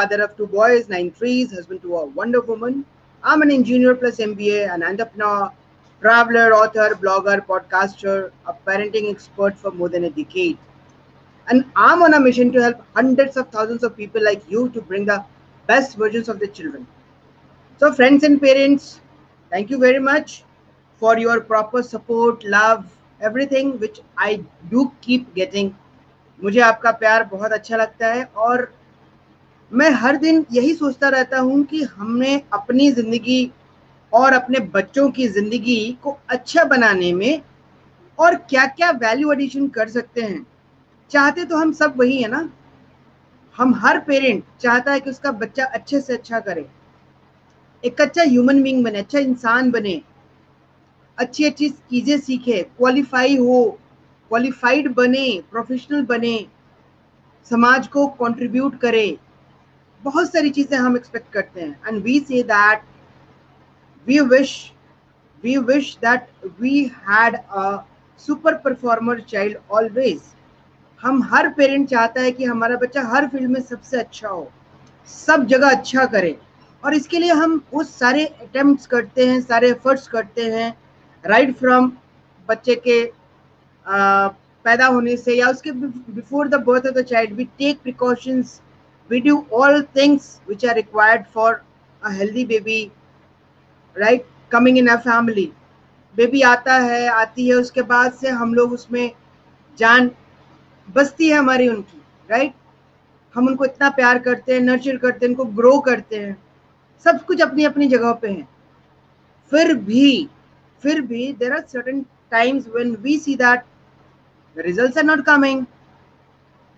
father of two boys, nine trees, husband to a Wonder Woman. I'm an engineer plus MBA, an entrepreneur, traveler, author, blogger, podcaster, a parenting expert for more than a decade. And I'm on a mission to help hundreds of thousands of people like you to bring the best versions of the children. So, friends and parents, thank you very much for your proper support, love, everything which I do keep getting. मुझे आपका प्यार बहुत अच्छा लगता है और मैं हर दिन यही सोचता रहता हूँ कि हमने अपनी ज़िंदगी और अपने बच्चों की ज़िंदगी को अच्छा बनाने में और क्या क्या वैल्यू एडिशन कर सकते हैं। चाहते तो हम सब वही है ना? हम हर पेरेंट चाहता है कि उसका बच्चा अच्छे से अच्छा करे। एक अच्छा ह्यूमन बींग बने अच्छा इंसान बने, अच्छी अच्छी चीज़ें सीखे क्वालिफाई हो क्वालिफाइड बने प्रोफेशनल बने, समाज को कंट्रीब्यूट करे। बहुत सारी चीज़ें हम एक्सपेक्ट करते हैं। And we say that we wish we wish that we had a super performer child always हम हर पेरेंट चाहता है कि हमारा बच्चा हर फ़ील्ड में सबसे अच्छा हो सब जगह अच्छा करे। और इसके लिए हम वो सारे अटेम्प्ट करते हैं सारे एफर्ट्स करते हैं राइट फ्रॉम बच्चे के आ, पैदा होने से या उसके before the birth of the child we take precautions we do all things which are required for a healthy baby, right? Coming in a family. Baby आता है, आती है, उसके बाद से हम लोग उसमें जान बसती है हमारी उनकी राइट हम उनको इतना प्यार करते हैं नर्चर करते हैं, उनको ग्रो करते हैं। सब कुछ अपनी अपनी जगह पे है। फिर भी फिर भी there are certain times when we see that the are not coming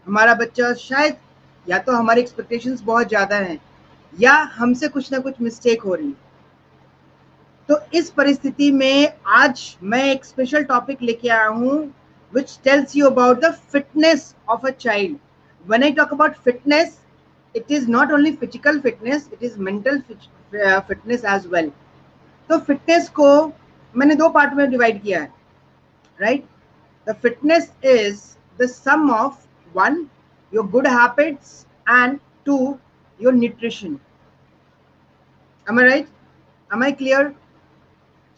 हमारा बच्चा शायद या तो हमारी एक्सपेक्टेशंस बहुत ज़्यादा हैं, या हमसे कुछ ना कुछ मिस्टेक हो रही तो इस परिस्थिति में आज मैं एक स्पेशल टॉपिक लेके आया हूँ which tells you about the fitness of a child when I talk about fitness it is not only physical fitness it is mental fitness as well तो फिटनेस को मैंने दो पार्ट में डिवाइड किया है right the fitness is the sum of one your good habits and two your nutrition. Am i right? Am i clear?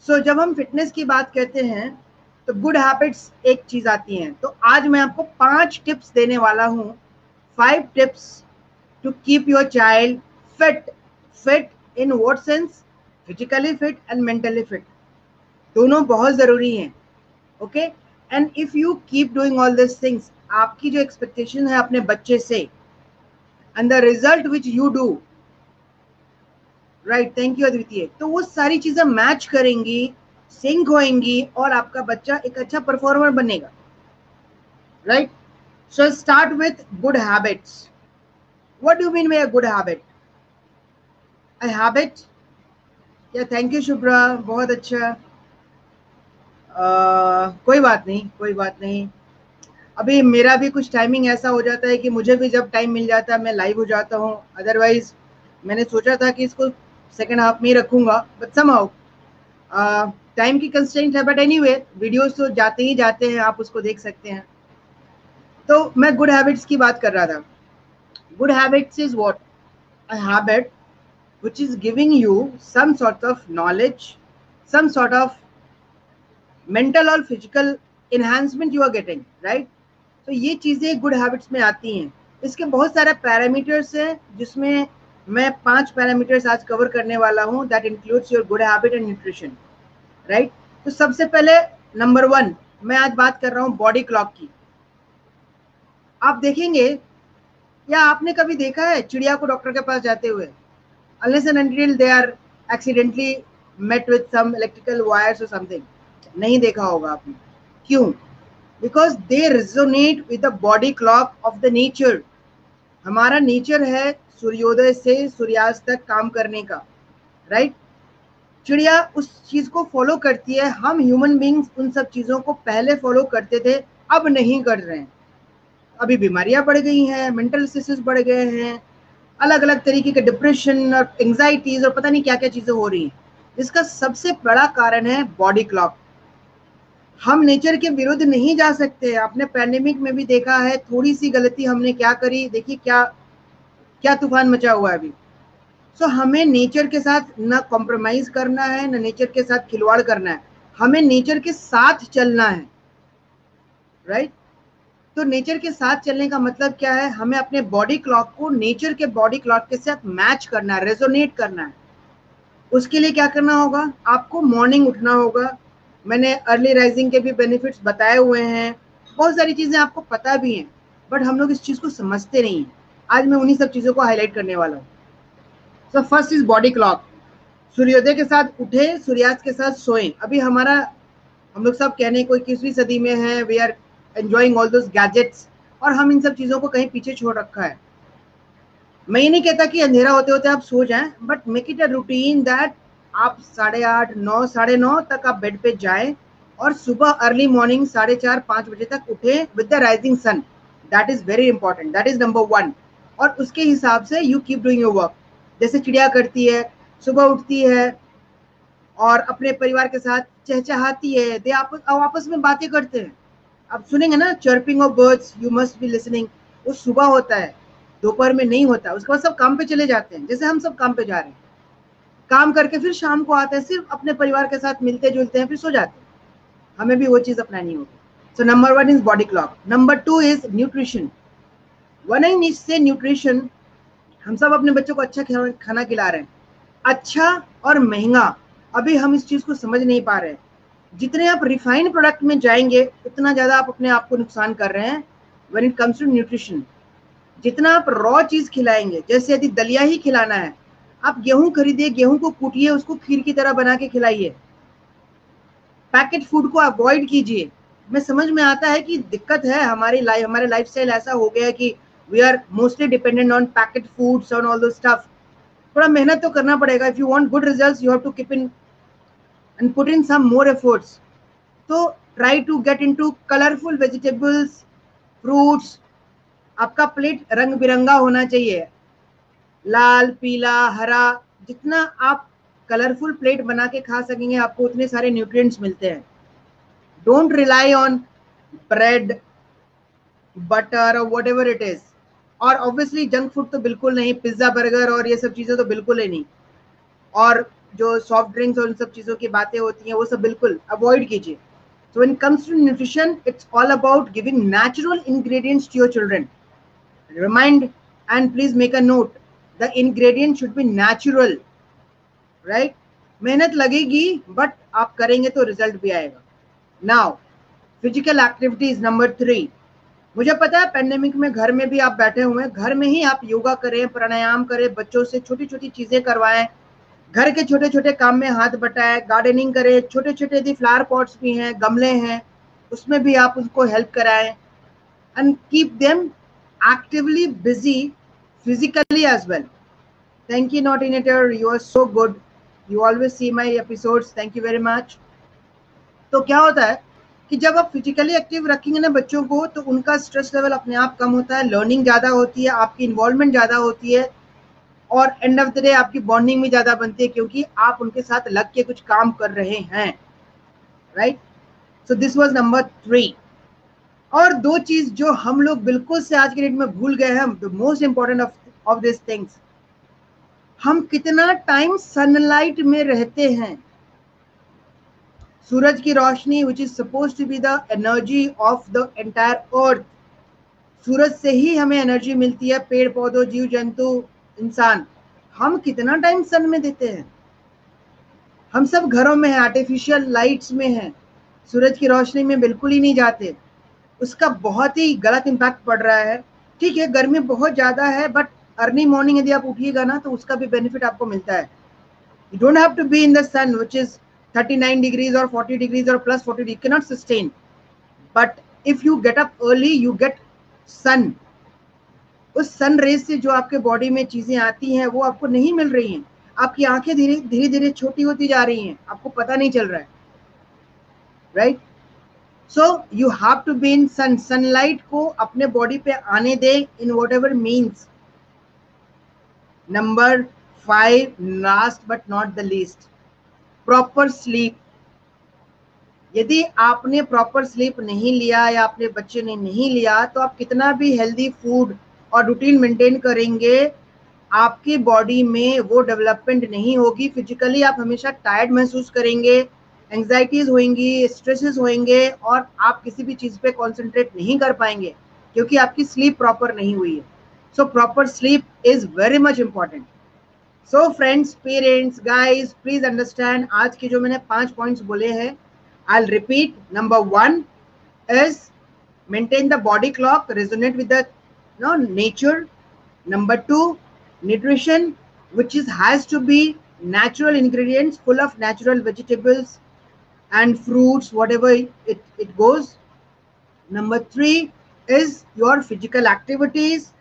So, जब हम fitness की बात कहते हैं तो गुड हैबिट्स एक चीज़ आती हैं। तो आज मैं आपको पाँच टिप्स देने वाला हूँ। Five tips to keep your child fit fit in what sense physically fit and mentally fit दोनों बहुत ज़रूरी हैं। Okay and if you keep doing all this things आपकी जो एक्सपेक्टेशन है अपने बच्चे से and the result which you do right thank you Advitiya तो वो सारी चीज़ें मैच करेंगी सिंक होएँगी और आपका बच्चा एक अच्छा परफॉर्मर बनेगा right so start with good habits what do you mean a good habit? A habit? Yeah thank you shubhra. बहुत अच्छा। Uh, कोई बात नहीं कोई बात नहीं। अभी मेरा भी कुछ टाइमिंग ऐसा हो जाता है कि मुझे भी जब टाइम मिल जाता है मैं लाइव हो जाता हूँ। अदरवाइज़ मैंने सोचा था कि इसको सेकेंड हाफ़ में ही रखूँगा बट सम हाउ टाइम की कंस्टेंट है बट एनी वे वीडियोज़ तो जाते ही जाते हैं आप उसको देख सकते हैं। तो मैं गुड हैबिट्स की बात कर रहा था। Good habits is what a habit which is giving you some sort of knowledge, some sort of mental or physical enhancement you are getting, right? तो ये चीज़ें गुड हैबिट्स में आती हैं। इसके बहुत सारे पैरामीटर्स हैं, जिसमें मैं पाँच पैरामीटर्स आज कवर करने वाला हूँ that includes your good habit and nutrition right तो सबसे पहले नंबर वन मैं आज बात कर रहा हूँ बॉडी क्लॉक की। आप देखेंगे, या आपने कभी देखा है चिड़िया को डॉक्टर के पास जाते हुए? Unless and until they are accidentally met with some electrical wires और समथिंग नहीं देखा होगा आपने। क्यों? Because they resonate with the body clock of the nature हमारा नेचर है सूर्योदय से सूर्यास्त तक काम करने का राइट right? चिड़िया उस चीज़ को फॉलो करती है। हम ह्यूमन बींग्स उन सब चीज़ों को पहले फॉलो करते थे, अब नहीं कर रहे हैं। अभी बीमारियाँ बढ़ गई हैं मेंटल स्ट्रेसेस बढ़ गए हैं अलग अलग तरीके के डिप्रेशन और एंग्जाइटीज और पता नहीं क्या क्या चीज़ें हो रही हैं। इसका सबसे बड़ा कारण है बॉडी क्लॉक हम नेचर के विरुद्ध नहीं जा सकते। आपने पैंडेमिक में भी देखा है थोड़ी सी गलती हमने क्या करी? देखिए क्या क्या तूफ़ान मचा हुआ है अभी। सो so, हमें नेचर के साथ ना कॉम्प्रोमाइज करना है ना नेचर के साथ खिलवाड़ करना है। हमें नेचर के साथ चलना है। Right right? तो नेचर के साथ चलने का मतलब क्या है? हमें अपने बॉडी क्लॉक को नेचर के बॉडी क्लॉक के साथ मैच करना है रेजोनेट करना है। उसके लिए क्या करना होगा? आपको मॉर्निंग उठना होगा। मैंने अर्ली राइजिंग के भी बेनिफिट्स बताए हुए हैं। बहुत सारी चीज़ें आपको पता भी हैं बट हम लोग इस चीज़ को समझते नहीं हैं। आज मैं उन्हीं सब चीज़ों को हाईलाइट करने वाला हूँ। So first is body clock सूर्योदय के साथ उठे, सूर्यास्त के साथ सोएँ। अभी हमारा, हम लोग सब कहने कोई इक्कीसवीं सदी में है we are enjoying all those gadgets और हम इन सब चीज़ों को कहीं पीछे छोड़ रखा है। मैं ये नहीं कहता कि अंधेरा होते होते आप सो जाएँ but make it a routine that आप साढ़े आठ, नौ, साढ़े नौ तक आप बेड पे जाए और सुबह अर्ली मॉर्निंग साढ़े चार, पाँच बजे तक उठे with the rising sun that is very important that is number one और उसके हिसाब से you keep doing your work जैसे चिड़िया करती है, सुबह उठती है और अपने परिवार के साथ चहचहाती है, दे आपस आपस में बातें करते हैं। अब सुनेंगे ना chirping of birds you must be listening वो सुबह होता है, दोपहर में नहीं होता, उसके बाद सब काम पे चले जाते हैं। जैसे हम सब काम पे जा रहे हैं। काम करके फिर शाम को आते हैं, सिर्फ़ अपने परिवार के साथ मिलते जुलते हैं, फिर सो जाते हैं। हमें भी वो चीज़ अपनानी होगी so number one is body clock number two is nutrition when I say nutrition हम सब अपने बच्चों को अच्छा खाना खिला रहे हैं। अच्छा और महँगा, अभी हम इस चीज़ को समझ नहीं पा रहे हैं। जितने आप रिफाइंड प्रोडक्ट में जाएँगे, उतना ज़्यादा आप अपने आप को नुकसान कर रहे हैं when it comes to nutrition जितना आप रॉ चीज़ खिलाएँगे, जैसे यदि दलिया ही खिलाना है आप गेहूँ खरीदिए, गेहूँ को कूटिए, उसको खीर की तरह बना के खिलाइए। पैकेट फ़ूड को अवॉइड कीजिए। मैं समझ में आता है कि दिक्कत है हमारी लाइफ हमारे लाइफ ऐसा हो गया है कि we are mostly dependent on packet foods on all those stuff थोड़ा मेहनत तो करना पड़ेगा। If you want good results you have to keep in and put in some more efforts तो try to get into colourful vegetables fruits आपका plate रंग बिरंगा होना चाहिए। लाल, पीला, हरा, जितना आप कलरफुल प्लेट बना के खा सकेंगे, आपको उतने सारे न्यूट्रिएंट्स मिलते हैं। Don't rely on bread butter और वट एवर इट इज़ और ऑब्वियसली जंक फ़ूड तो बिल्कुल नहीं पिज़्ज़ा बर्गर और ये सब चीज़ें तो बिल्कुल ही नहीं। और जो सॉफ्ट ड्रिंक्स और इन सब चीज़ों की बातें होती हैं, वो सब बिल्कुल अवॉइड कीजिए। When it comes to nutrition, it's all about giving natural ingredients to your children remind and please make a note the ingredient should be natural right? मेहनत लगेगी बट आप करेंगे तो रिज़ल्ट भी आएगा। Now physical activities number three मुझे पता है पेंडेमिक में घर में भी आप बैठे हुए हैं, घर में ही आप योगा करें, प्राणायाम करें, बच्चों से छोटी छोटी चीज़ें करवाएँ। घर के छोटे छोटे काम में हाथ बटाएँ गार्डनिंग करें छोटे छोटे यदि फ्लावर पॉट्स भी हैं, गमले हैं, उसमें भी आप उसको हेल्प कराएँ। And keep them actively busy physically as well thank you नॉटिनेटर you are so good you always see my episodes thank you very much तो क्या होता है कि जब आप फिजिकली एक्टिव रखेंगे ना बच्चों को तो उनका स्ट्रेस लेवल अपने आप कम होता है लर्निंग ज़्यादा होती है, आपकी इन्वॉल्वमेंट ज़्यादा होती है, और एंड ऑफ़ द डे आपकी बॉन्डिंग भी ज़्यादा बनती है, क्योंकि आप उनके साथ लग के कुछ काम कर रहे हैं right so this was number three और दो चीज़ जो हम लोग बिल्कुल से आज के डेट में भूल गए हैं the most important of of this things हम कितना टाइम सनलाइट में रहते हैं। सूरज की रोशनी which is suppose to be the energy of the entire earth सूरज से ही हमें एनर्जी मिलती है, पेड़ पौधों जीव जंतु इंसान। हम कितना टाइम सन में देते हैं? हम सब घरों में हैं आर्टिफिशियल लाइट्स में हैं। सूरज की रोशनी में बिल्कुल ही नहीं जाते। उसका बहुत ही गलत इम्पैक्ट पड़ रहा है। ठीक है, गर्मी बहुत ज़्यादा है बट अर्ली मॉर्निंग यदि आप उठिएगा ना तो उसका भी बेनिफिट आपको मिलता है। You don't have to be in the sun which is 39 degrees or 40 degrees or plus 40 you cannot sustain. But if you get up early, you get sun. उस सन रेज से जो आपके बॉडी में चीज़ें आती हैं, वो आपको नहीं मिल रही हैं। आपकी आँखें धीरे धीरे धीरे छोटी होती जा रही हैं। आपको पता नहीं चल रहा है। Right so you have to be in sun sunlight को अपने बॉडी पे आने दे in whatever means number five last but not the least proper sleep यदि आपने प्रॉपर स्लीप नहीं लिया या अपने बच्चे ने नहीं लिया तो आप कितना भी हेल्दी फ़ूड और रूटीन मेंटेन करेंगे, आपकी बॉडी में वो डेवलपमेंट नहीं होगी. फिजिकली आप हमेशा टायर्ड महसूस करेंगे. एंग्जाइटीज होंगी स्ट्रेसेस होंगे और आप किसी भी चीज़ पे कंसंट्रेट नहीं कर पाएँगे क्योंकि आपकी स्लीप प्रॉपर नहीं हुई है। So proper sleep is very much important so friends parents guys please understand आज के जो मैंने पाँच पॉइंट्स बोले हैं I repeat number one is maintain the body clock resonate with no nature number two nutrition which is has to be natural ingredients, full of natural vegetables and fruits whatever it, it goes. Number three is your physical activities.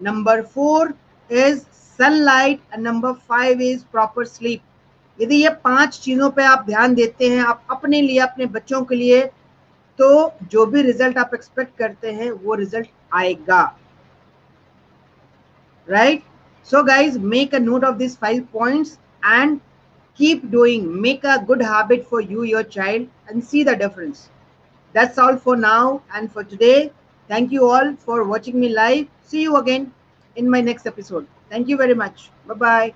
Number four is sunlight and number five is proper sleep यदि ये पाँच चीज़ों पे आप ध्यान देते हैं आप अपने लिए अपने बच्चों के लिए तो जो भी रिज़ल्ट आप एक्सपेक्ट करते हैं वो रिज़ल्ट आएगा। Right so guys make a note of this five points and keep doing make a good habit for you your child and see the difference that's all for now and for today thank you all for watching me live see you again in my next episode Thank you very much. Bye bye.